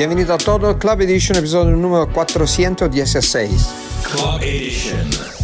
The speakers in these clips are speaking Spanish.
Bienvenido a todos, Club Edition, episodio número 416. Club Edition. Club Edition.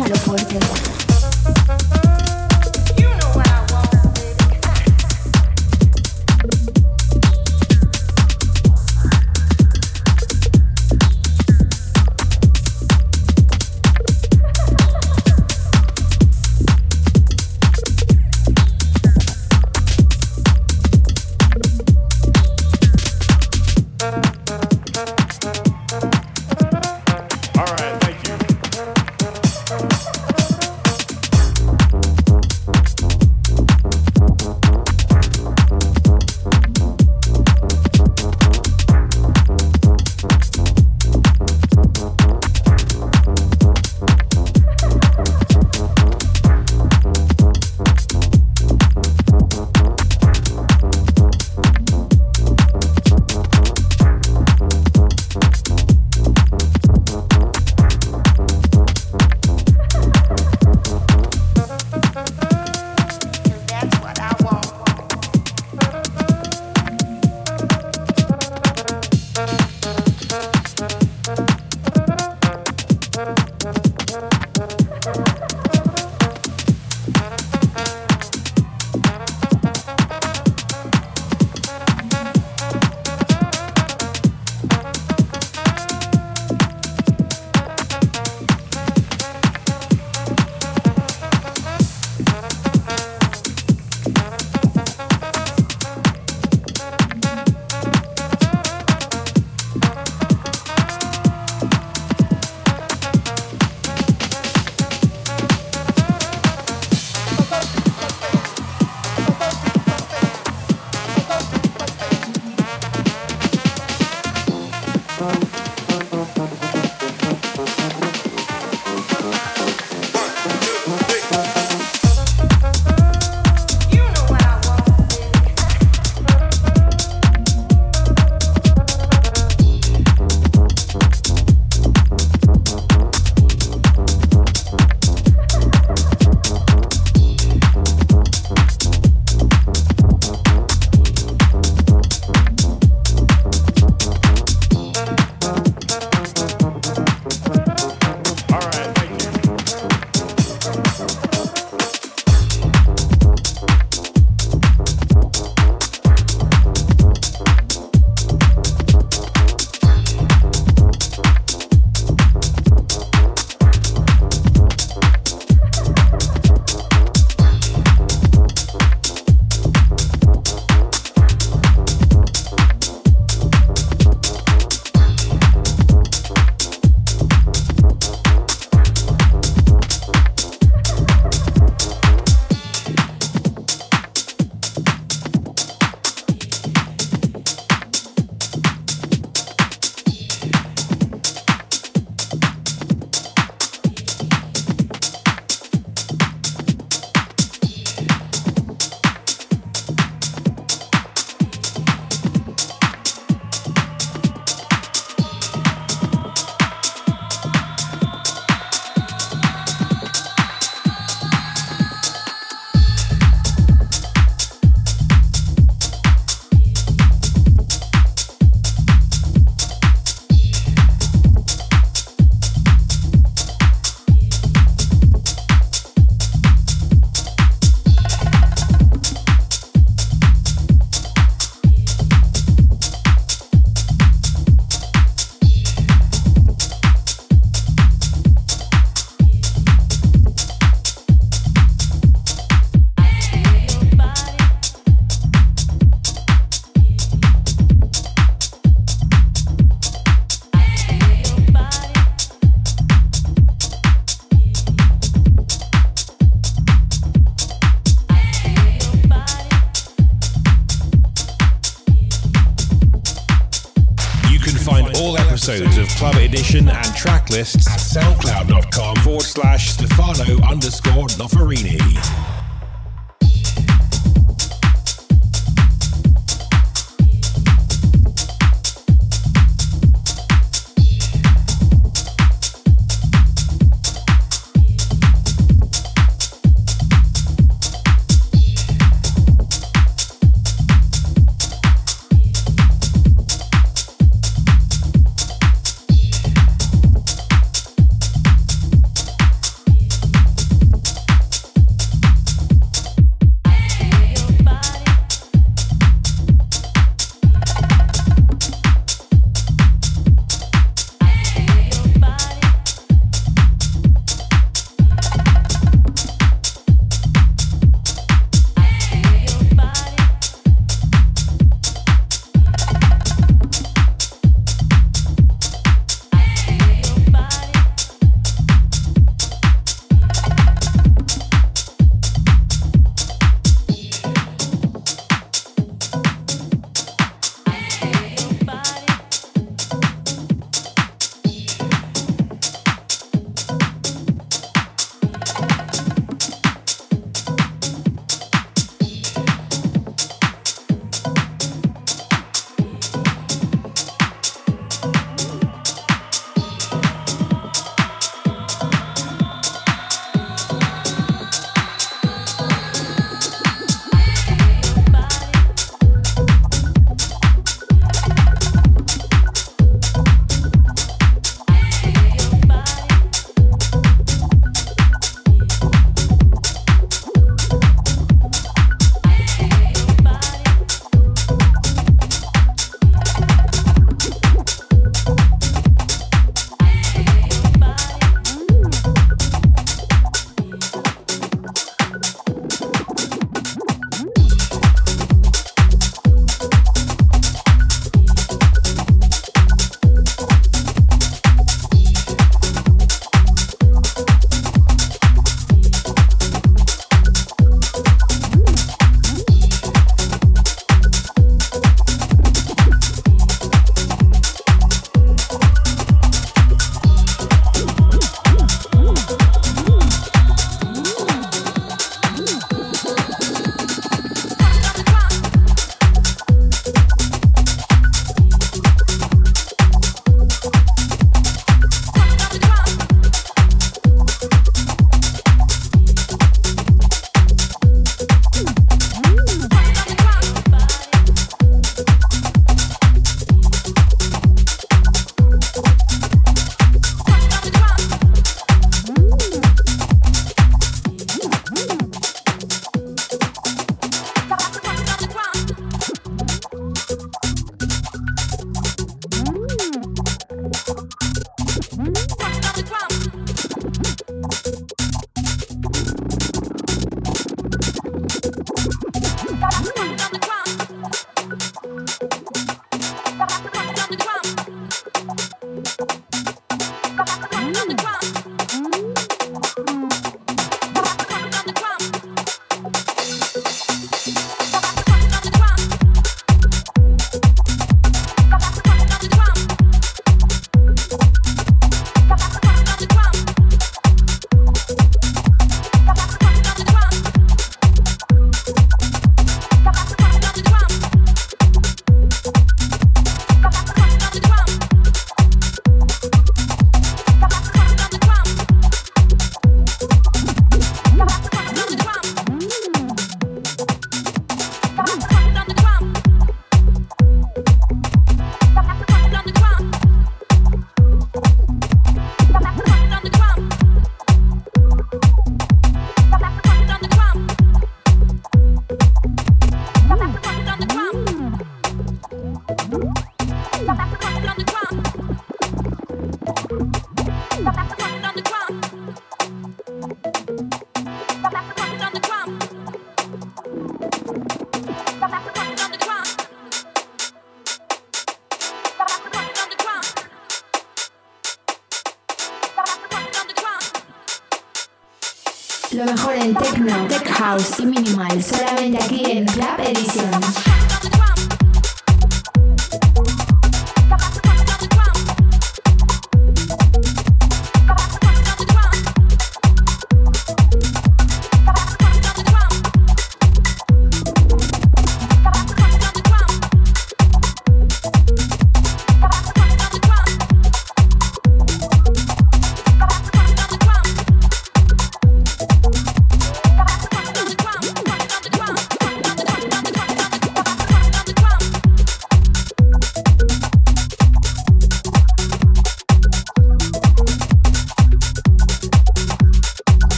a.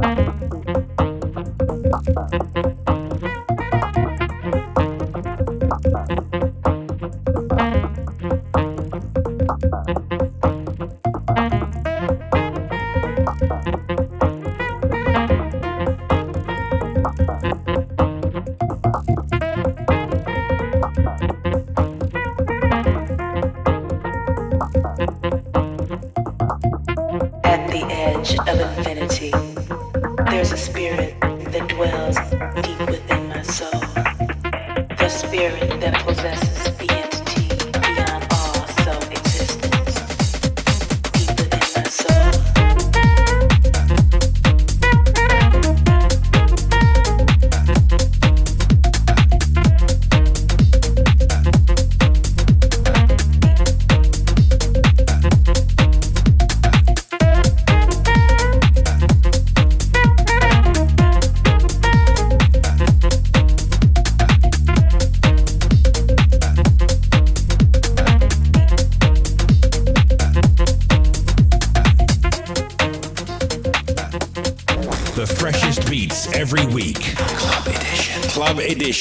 Thank you.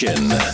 Edition.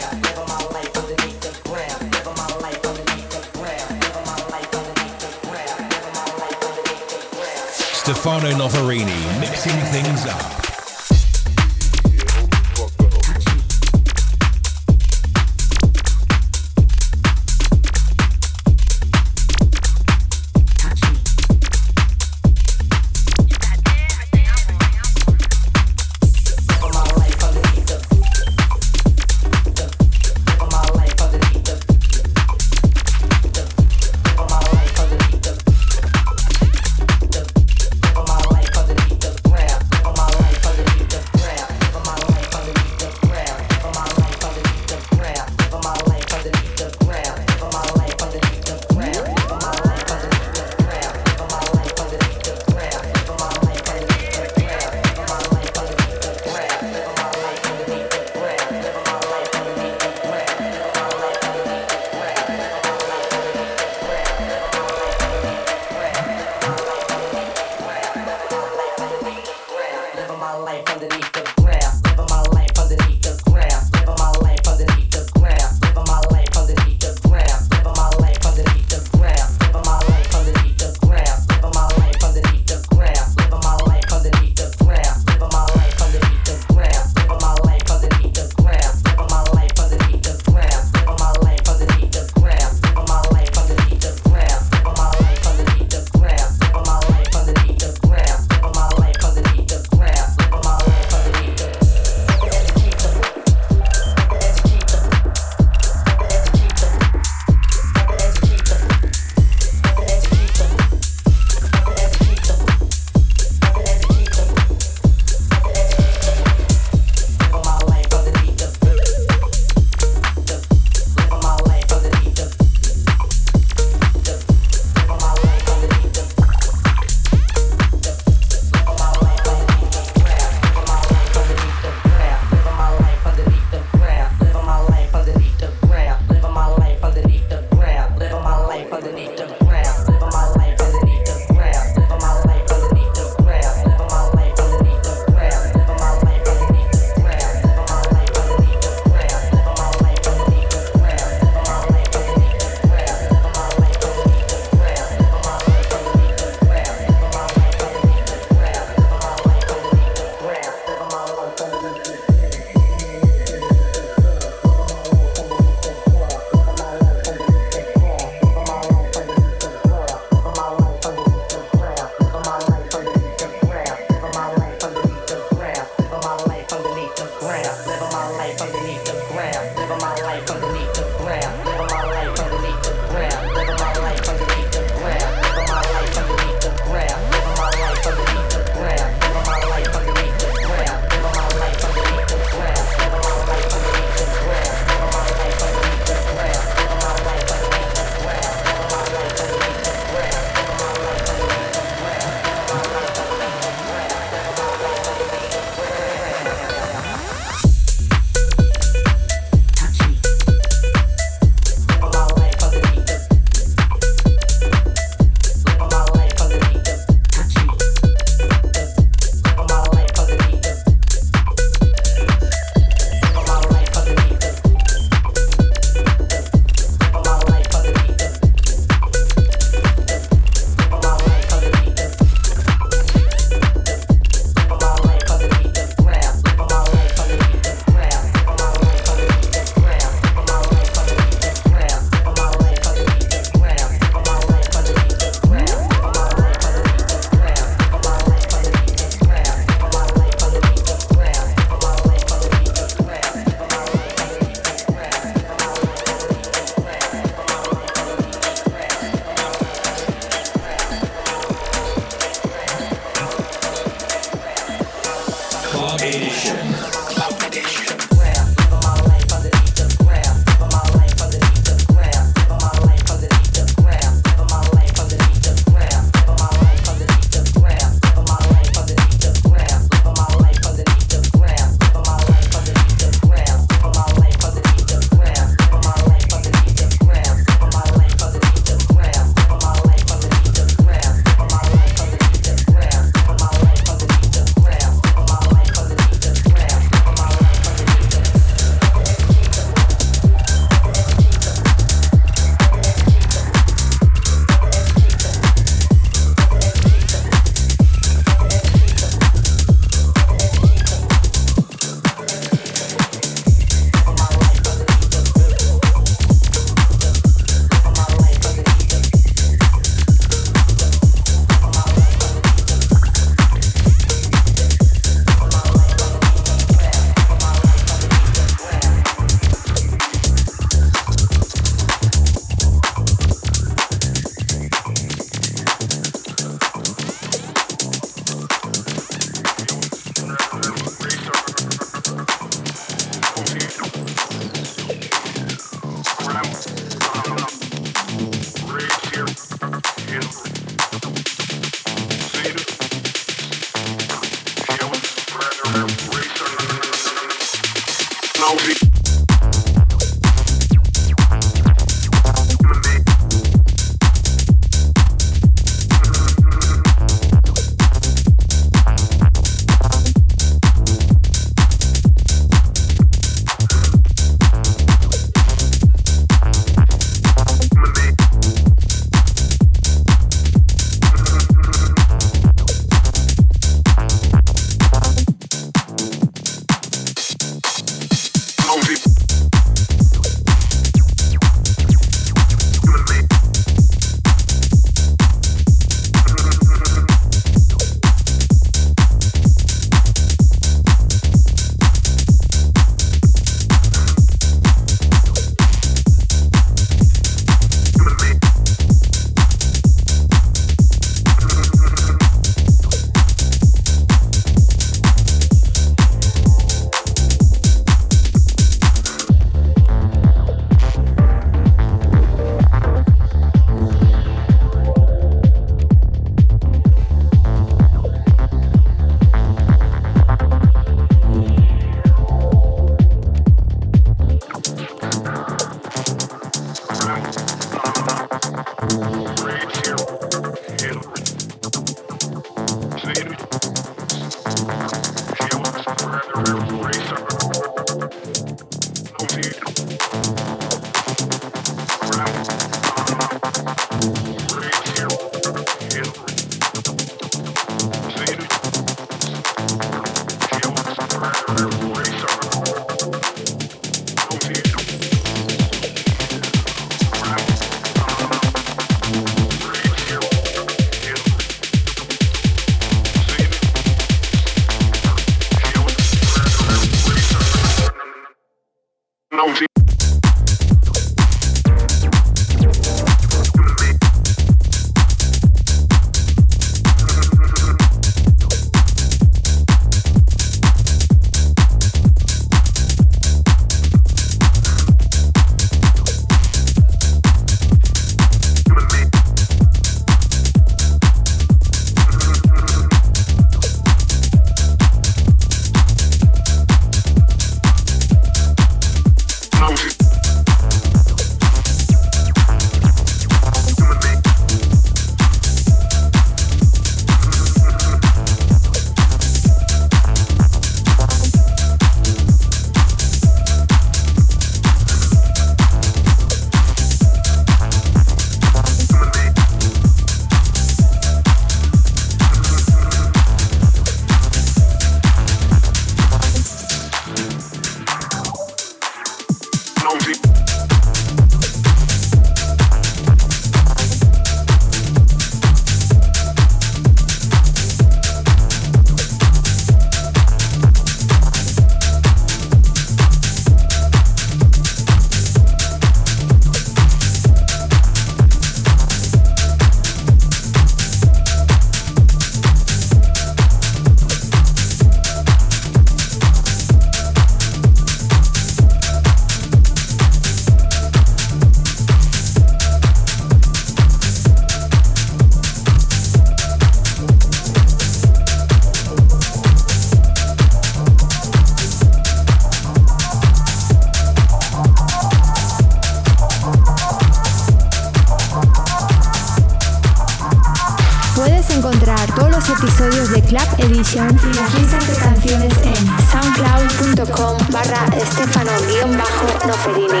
De Club Edition y las listas de canciones en soundcloud.com barra Stefano-Noferini.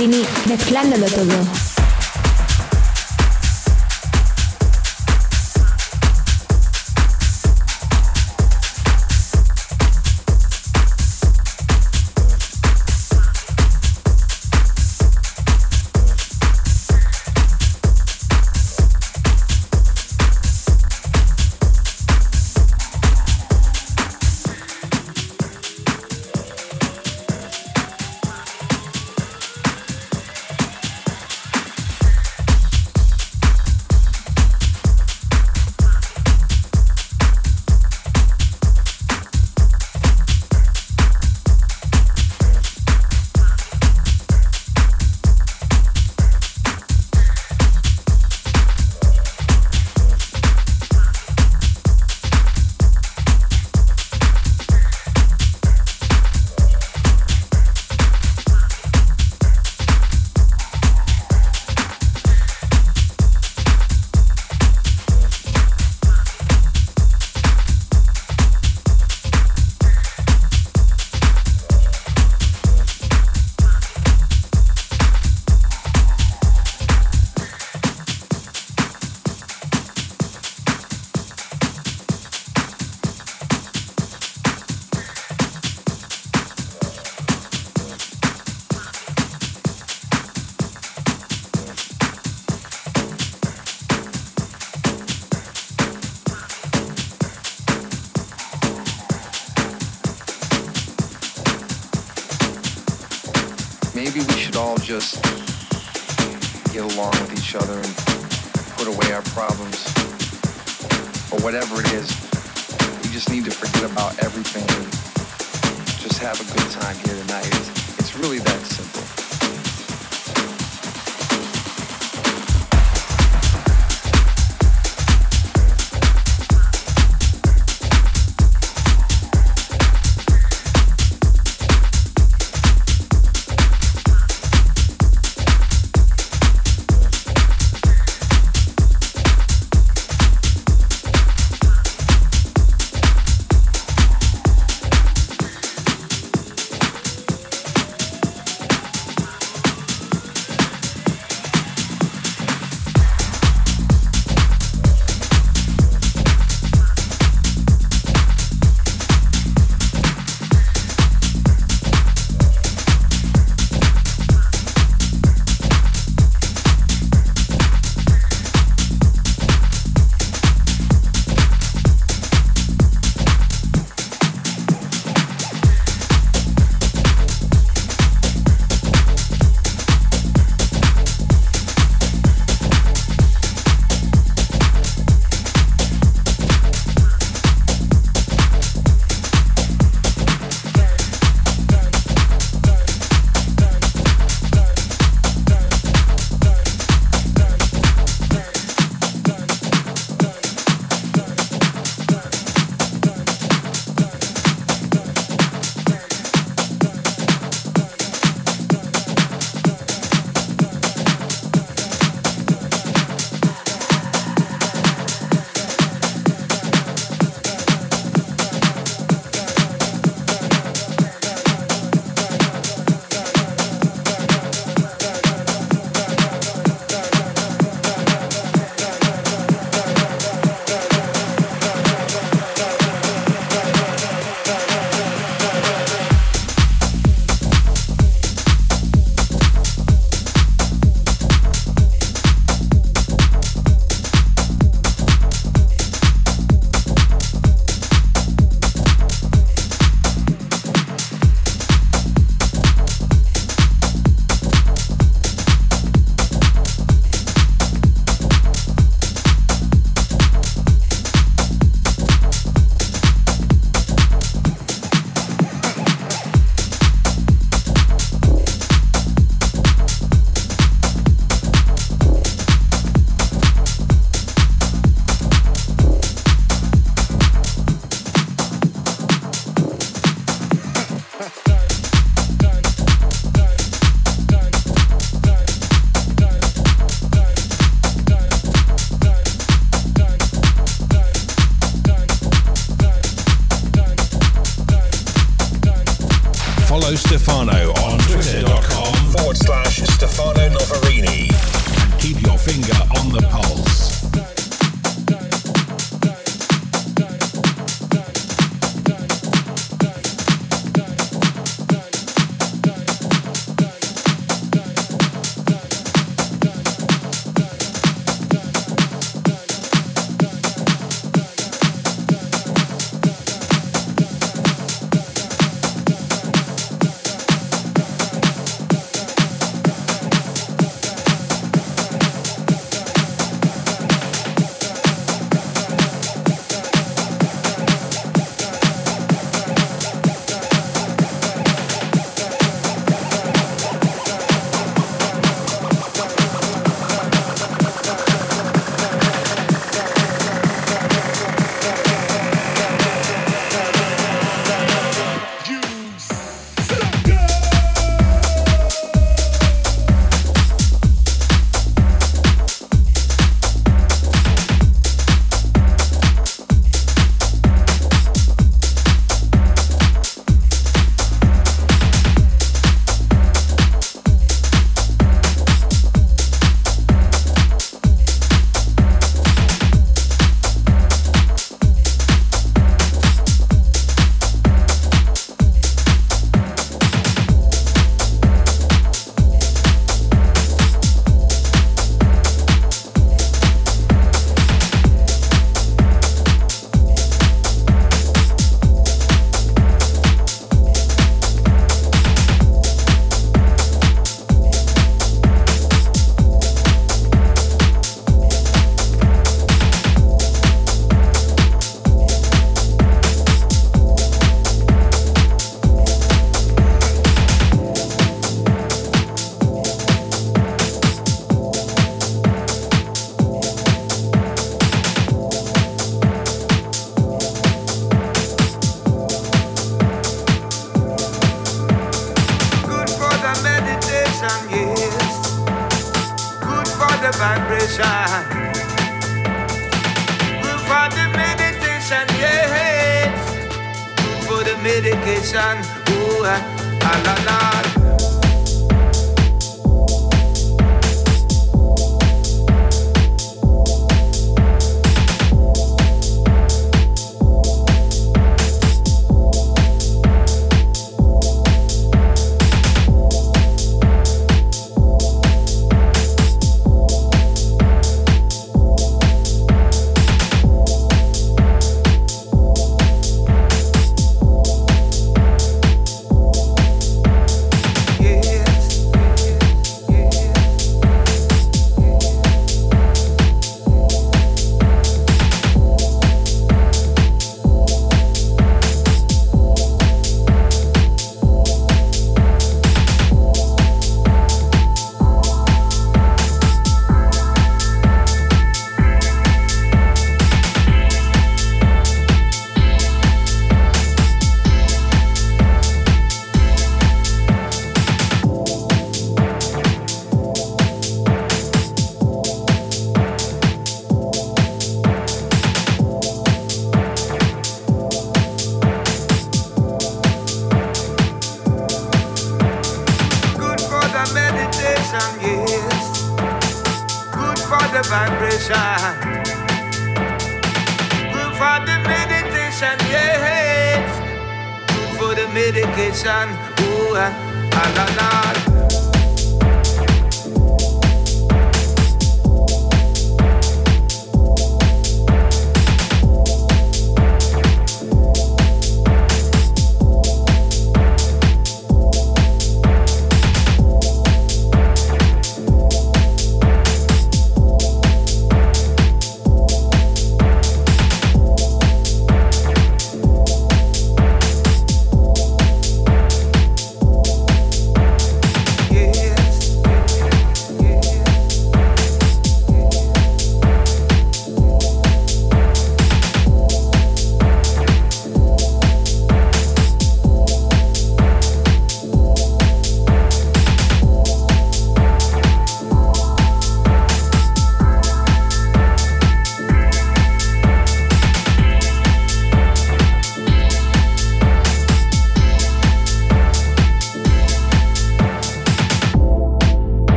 Noferini mezclándolo todo.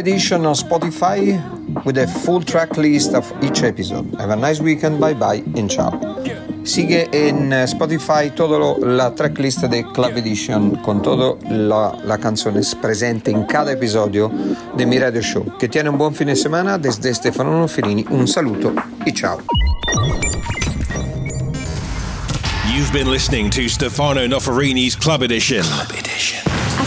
Edition on Spotify with a full track list of each episode. Have a nice weekend, bye bye and ciao. Sigue en eh, Spotify toda la tracklist de Club Edition con todas las la canciones presentes en cada episodio de mi radio show. Que tiene un buon fine semana desde Stefano Noferini. Un saluto e ciao. You've been listening to Stefano Noferini's Club Edition. Club Edition.